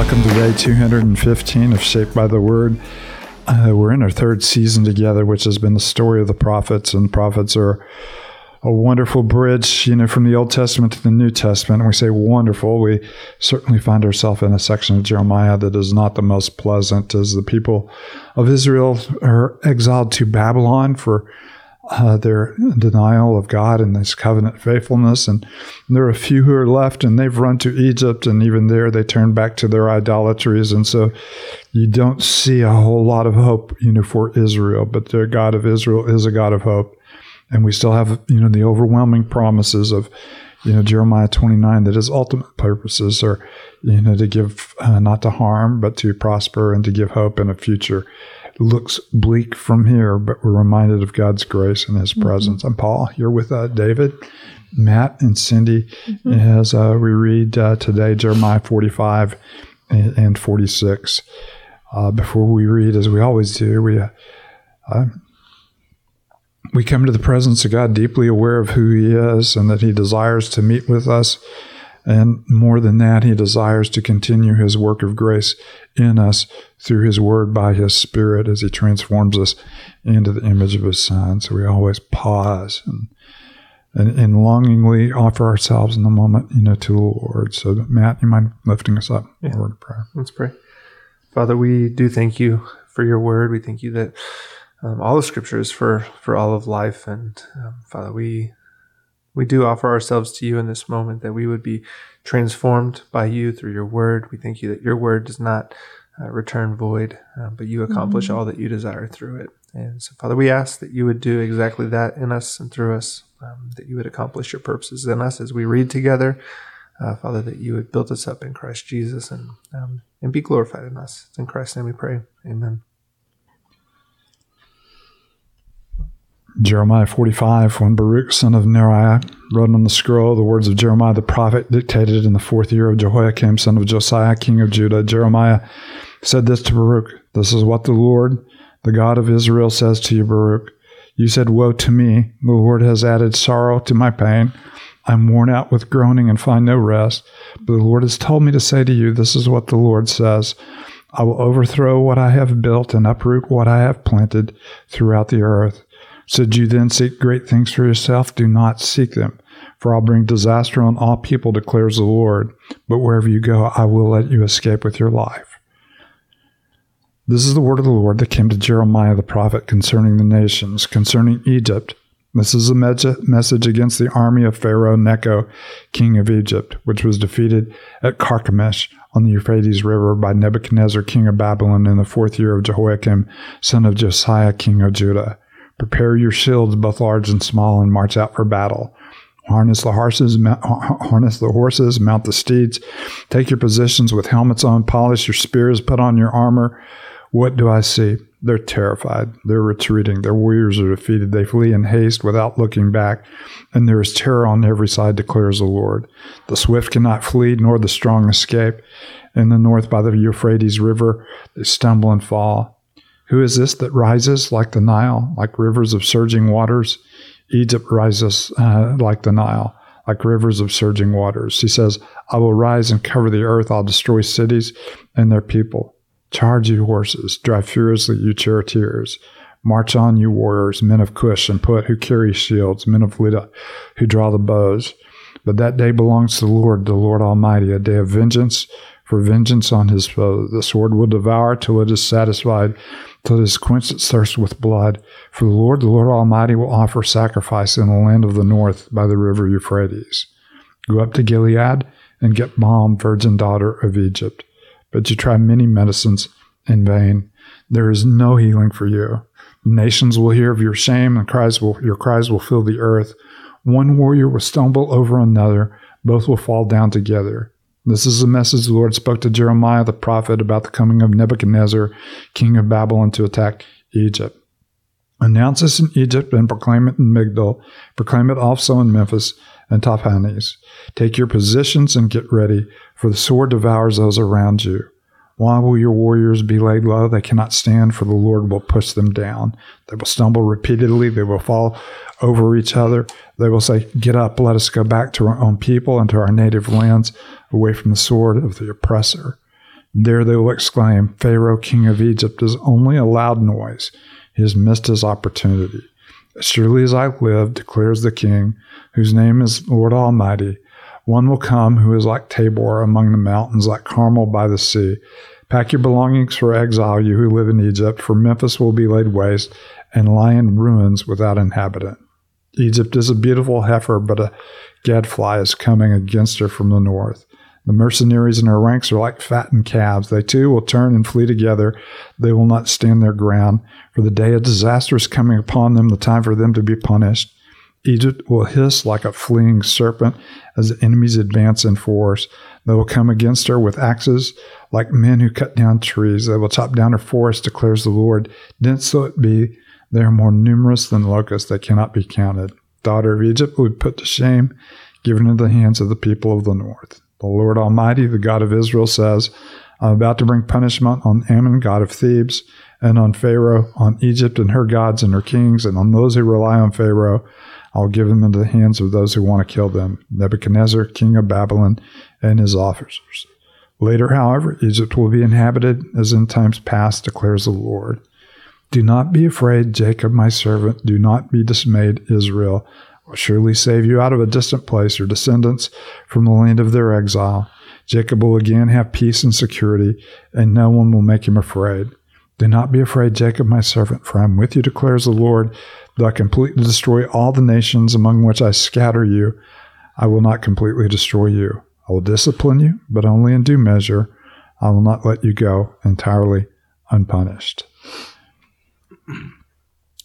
Welcome to day 215 of Shaped by the Word. Uh, we're in our third season together, which has been the story of the prophets, and prophets are a wonderful bridge, you know, from the Old Testament to the New Testament. And we say wonderful. We certainly find ourselves in a section of Jeremiah that is not the most pleasant, as the people of Israel are exiled to Babylon for uh, their denial of God and His covenant faithfulness. And there are a few who are left, and they've run to Egypt, and even there they turn back to their idolatries. And so you don't see a whole lot of hope, you know, for Israel. But the God of Israel is a God of hope, and we still have, you know, the overwhelming promises of. You know, Jeremiah 29, that his ultimate purposes are, you know, to give, uh, not to harm, but to prosper and to give hope in a future looks bleak from here, but we're reminded of God's grace and His mm-hmm. presence. And Paul, you're with uh, David, Matt, and Cindy mm-hmm. as uh, we read uh, today Jeremiah 45 and, and 46. Uh, before we read, as we always do, we uh, we come to the presence of God deeply aware of who He is and that He desires to meet with us and more than that, he desires to continue his work of grace in us through his word by his spirit as he transforms us into the image of his son. So we always pause and, and, and longingly offer ourselves in the moment, you know, to the Lord. So Matt, you mind lifting us up? Yeah. Word of prayer. Let's pray. Father, we do thank you for your word. We thank you that um, all the scriptures for for all of life, and um, Father, we we do offer ourselves to you in this moment that we would be transformed by you through your word. We thank you that your word does not uh, return void, uh, but you accomplish mm-hmm. all that you desire through it. And so, Father, we ask that you would do exactly that in us and through us, um, that you would accomplish your purposes in us as we read together. Uh, Father, that you would build us up in Christ Jesus and um, and be glorified in us. It's in Christ's name we pray. Amen. Jeremiah 45, when Baruch, son of Neriah, wrote on the scroll the words of Jeremiah the prophet, dictated in the fourth year of Jehoiakim, son of Josiah, king of Judah, Jeremiah said this to Baruch This is what the Lord, the God of Israel, says to you, Baruch. You said, Woe to me! The Lord has added sorrow to my pain. I'm worn out with groaning and find no rest. But the Lord has told me to say to you, This is what the Lord says. I will overthrow what I have built and uproot what I have planted throughout the earth. Should you then seek great things for yourself? Do not seek them. For I'll bring disaster on all people, declares the Lord. But wherever you go, I will let you escape with your life. This is the word of the Lord that came to Jeremiah the prophet concerning the nations, concerning Egypt. This is a message against the army of Pharaoh Necho, king of Egypt, which was defeated at Carchemish on the Euphrates River by Nebuchadnezzar, king of Babylon, in the fourth year of Jehoiakim, son of Josiah, king of Judah. Prepare your shields, both large and small, and march out for battle. Harness the horses, harness the horses, mount the steeds. Take your positions with helmets on, polish your spears, put on your armor. What do I see? They're terrified. They're retreating. Their warriors are defeated. They flee in haste without looking back. And there is terror on every side, declares the Lord. The swift cannot flee, nor the strong escape. In the north by the Euphrates River, they stumble and fall. Who is this that rises like the Nile, like rivers of surging waters? Egypt rises uh, like the Nile, like rivers of surging waters. He says, I will rise and cover the earth. I'll destroy cities and their people. Charge, you horses. Drive furiously, you charioteers. March on, you warriors, men of Cush and Put, who carry shields, men of Lydia, who draw the bows. But that day belongs to the Lord, the Lord Almighty, a day of vengeance for vengeance on his foe. The sword will devour till it is satisfied till it has quenched thirst with blood. For the Lord, the Lord Almighty, will offer sacrifice in the land of the north by the river Euphrates. Go up to Gilead and get balm, virgin daughter of Egypt. But you try many medicines in vain. There is no healing for you. Nations will hear of your shame, and cries will, your cries will fill the earth. One warrior will stumble over another, both will fall down together. This is the message the Lord spoke to Jeremiah the prophet about the coming of Nebuchadnezzar, king of Babylon, to attack Egypt. Announce this in Egypt and proclaim it in Migdol. Proclaim it also in Memphis and Tahpanhes. Take your positions and get ready, for the sword devours those around you. Why will your warriors be laid low? They cannot stand, for the Lord will push them down. They will stumble repeatedly. They will fall over each other. They will say, Get up, let us go back to our own people and to our native lands, away from the sword of the oppressor. There they will exclaim, Pharaoh, king of Egypt, is only a loud noise. He has missed his opportunity. As surely as I live, declares the king, whose name is Lord Almighty, one will come who is like Tabor among the mountains, like Carmel by the sea. Pack your belongings for exile, you who live in Egypt, for Memphis will be laid waste and lie in ruins without inhabitant. Egypt is a beautiful heifer, but a gadfly is coming against her from the north. The mercenaries in her ranks are like fattened calves. They too will turn and flee together. They will not stand their ground. For the day of disaster is coming upon them, the time for them to be punished. Egypt will hiss like a fleeing serpent as the enemies advance in force. They will come against her with axes like men who cut down trees. They will chop down her forest, declares the Lord. Dense though it be, they are more numerous than locusts. They cannot be counted. Daughter of Egypt will be put to shame, given into the hands of the people of the north. The Lord Almighty, the God of Israel, says, I'm about to bring punishment on Amon, god of Thebes, and on Pharaoh, on Egypt and her gods and her kings, and on those who rely on Pharaoh. I'll give them into the hands of those who want to kill them Nebuchadnezzar, king of Babylon, and his officers. Later, however, Egypt will be inhabited as in times past, declares the Lord. Do not be afraid, Jacob, my servant. Do not be dismayed, Israel. I will surely save you out of a distant place, your descendants from the land of their exile. Jacob will again have peace and security, and no one will make him afraid. Do not be afraid, Jacob, my servant, for I am with you, declares the Lord. Though I completely destroy all the nations among which I scatter you, I will not completely destroy you. I will discipline you, but only in due measure. I will not let you go entirely unpunished.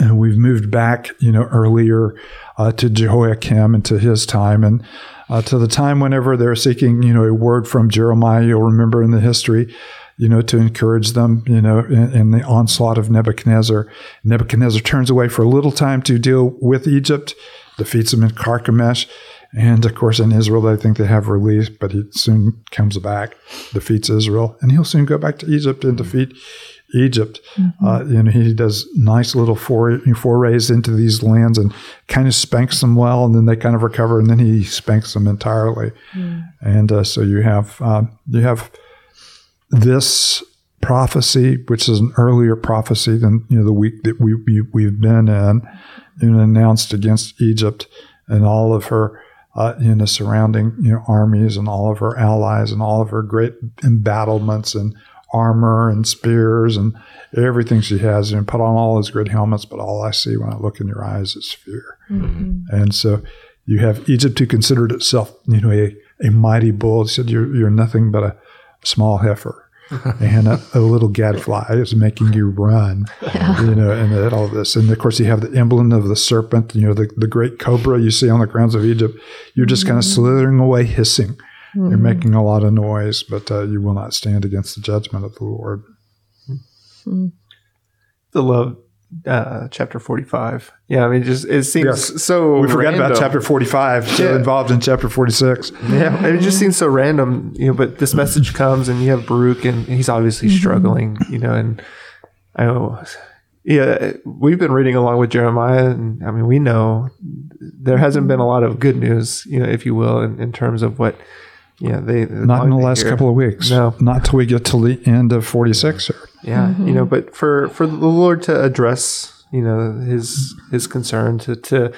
And we've moved back, you know, earlier uh, to Jehoiakim and to his time, and uh, to the time whenever they're seeking, you know, a word from Jeremiah. You'll remember in the history, you know, to encourage them, you know, in, in, the onslaught of Nebuchadnezzar. Nebuchadnezzar turns away for a little time to deal with Egypt, defeats them in Carchemish. And of course, in Israel, they think they have relief, but he soon comes back, defeats Israel, and he'll soon go back to Egypt and defeat Egypt. Mm-hmm. Uh, you know, he does nice little foray, forays into these lands and kind of spanks them well, and then they kind of recover, and then he spanks them entirely. Mm. And uh, so you have uh, you have this prophecy, which is an earlier prophecy than you know the week that we, we have been in, and announced against Egypt and all of her. Uh, you know, surrounding you know armies and all of her allies and all of her great embattlements and armor and spears and everything she has and put on all those great helmets but all i see when i look in your eyes is fear mm-hmm. and so you have egypt who considered itself you know a, a mighty bull he said you're, you're nothing but a small heifer and a, a, little gadfly is making you run, yeah. you know, and all this. And of course, you have the emblem of the serpent, you know, the, the great cobra you see on the grounds of Egypt. You're just mm-hmm. kind of slithering away, hissing. Mm-hmm. You're making a lot of noise, but uh, you will not stand against the judgment of the Lord. Mm-hmm. The love uh, chapter 45. Yeah, I mean, it just it seems yes. so. We forgot random. about chapter 45, yeah. involved in chapter 46. Yeah, it just seems so random, you know. But this message comes, and you have Baruch, and he's obviously mm-hmm. struggling, you know. And I know, yeah, we've been reading along with Jeremiah, and I mean, we know there hasn't been a lot of good news, you know, if you will, in, in terms of what yeah, they not in the last hear. couple of weeks. No, not till we get to the end of forty six. Yeah, mm-hmm. you know, but for for the Lord to address, you know, his his concern to to,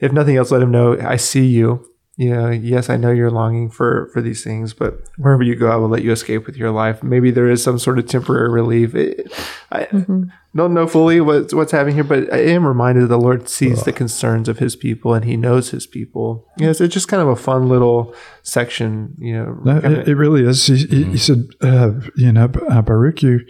if nothing else, let him know I see you. You know, yes, I know you're longing for for these things, but wherever you go, I will let you escape with your life. Maybe there is some sort of temporary relief. It, I, mm-hmm don't know fully what's what's happening here, but I am reminded the Lord sees the concerns of His people and He knows His people. Yes, it's just kind of a fun little section, you know. No, it, it, really is. He, mm-hmm. he said, uh, you know, uh, Baruch, you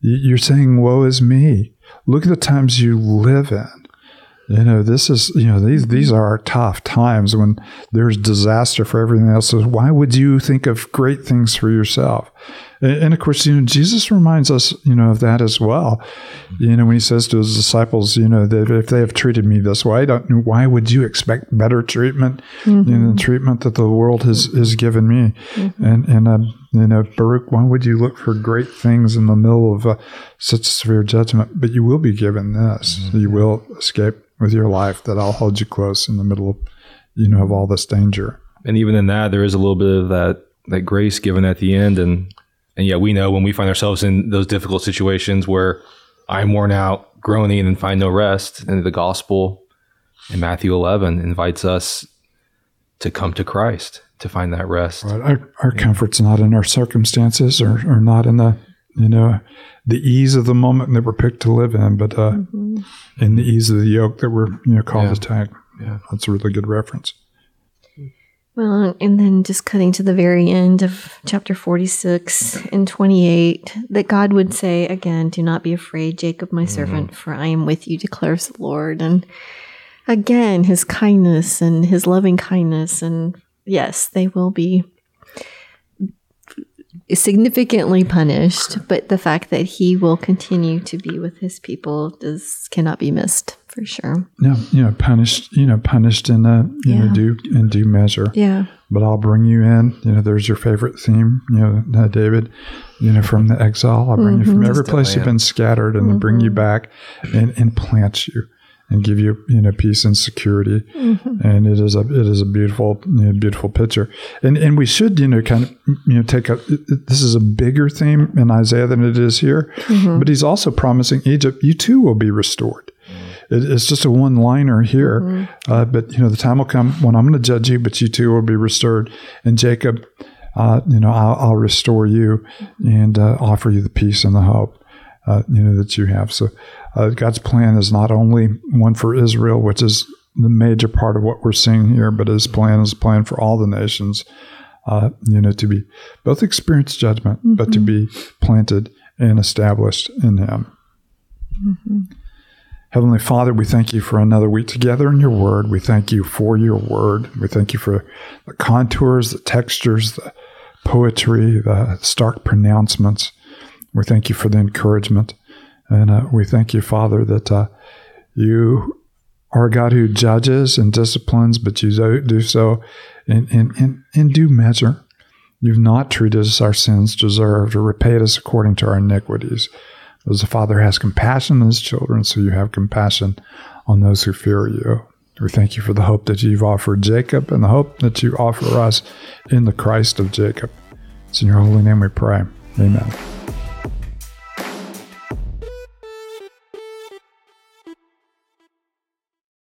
you're saying, "Woe is me." Look at the times you live in. You know, this is you know these these are tough times when there's disaster for everything else. So why would you think of great things for yourself? And of course, you know, Jesus reminds us, you know, of that as well. You know, when he says to his disciples, you know, that if they have treated me this way, don't, why would you expect better treatment mm-hmm. than the treatment that the world has, has given me? Mm-hmm. And, and, um, you know, Baruch, why would you look for great things in the middle of uh, such severe judgment? But you will be given this. Mm-hmm. You will escape with your life that I'll hold you close in the middle of, you know, of all this danger. And even in that, there is a little bit of that, that grace given at the end. And And yet we know when we find ourselves in those difficult situations where I'm worn out, groaning, and find no rest, and the gospel in Matthew 11 invites us to come to Christ to find that rest. Right. Our, our comfort's not in our circumstances or, or not in the, you know, the ease of the moment that we're picked to live in, but uh, in the ease of the yoke that we're, you know, called Yeah. to take. Yeah. That's a really good reference. Well, and then just cutting to the very end of chapter 46 and 28, that God would say again, Do not be afraid, Jacob, my mm-hmm. servant, for I am with you, declares the Lord. And again, his kindness and his loving kindness. And yes, they will be significantly punished, but the fact that he will continue to be with his people does cannot be missed for sure. Yeah, you know, punished, you know, punished in a you know Yeah. due in due measure. Yeah. But I'll bring you in. You know, there's your favorite theme. You know, uh, David. You know, from the exile, I'll bring you from mm-hmm. every Distant place you've been scattered, and then bring you mm-hmm. back, and and plant you, and give you you know peace and security. Mm-hmm. And it is a it is a beautiful you know, beautiful picture. And and we should you know kind of you know take a this is a bigger theme in Isaiah than it is here, but he's also promising Egypt, you too will be restored. It, it's just a one liner here, uh, but you know the time will come when I'm going to judge you, but you too will be restored. And Jacob, uh, you know I'll, I'll restore you and uh, offer you the peace and the hope, uh, you know that you have. So uh, God's plan is not only one for Israel, which is the major part of what we're seeing here, but His plan is a plan for all the nations. Uh, you know to be both experience judgment, but to be planted and established in Him. Heavenly Father, we thank you for another week together in your word. We thank you for your word. We thank you for the contours, the textures, the poetry, the stark pronouncements. We thank you for the encouragement. And uh, we thank you, Father, that uh, you are a God who judges and disciplines, but you do so in, in, in, in due measure. You've not treated us our sins deserved or repaid us according to our iniquities. As the Father has compassion on his children, so you have compassion on those who fear you. We thank you for the hope that you've offered Jacob and the hope that you offer us in the Christ of Jacob. It's in your holy name we pray. Amen.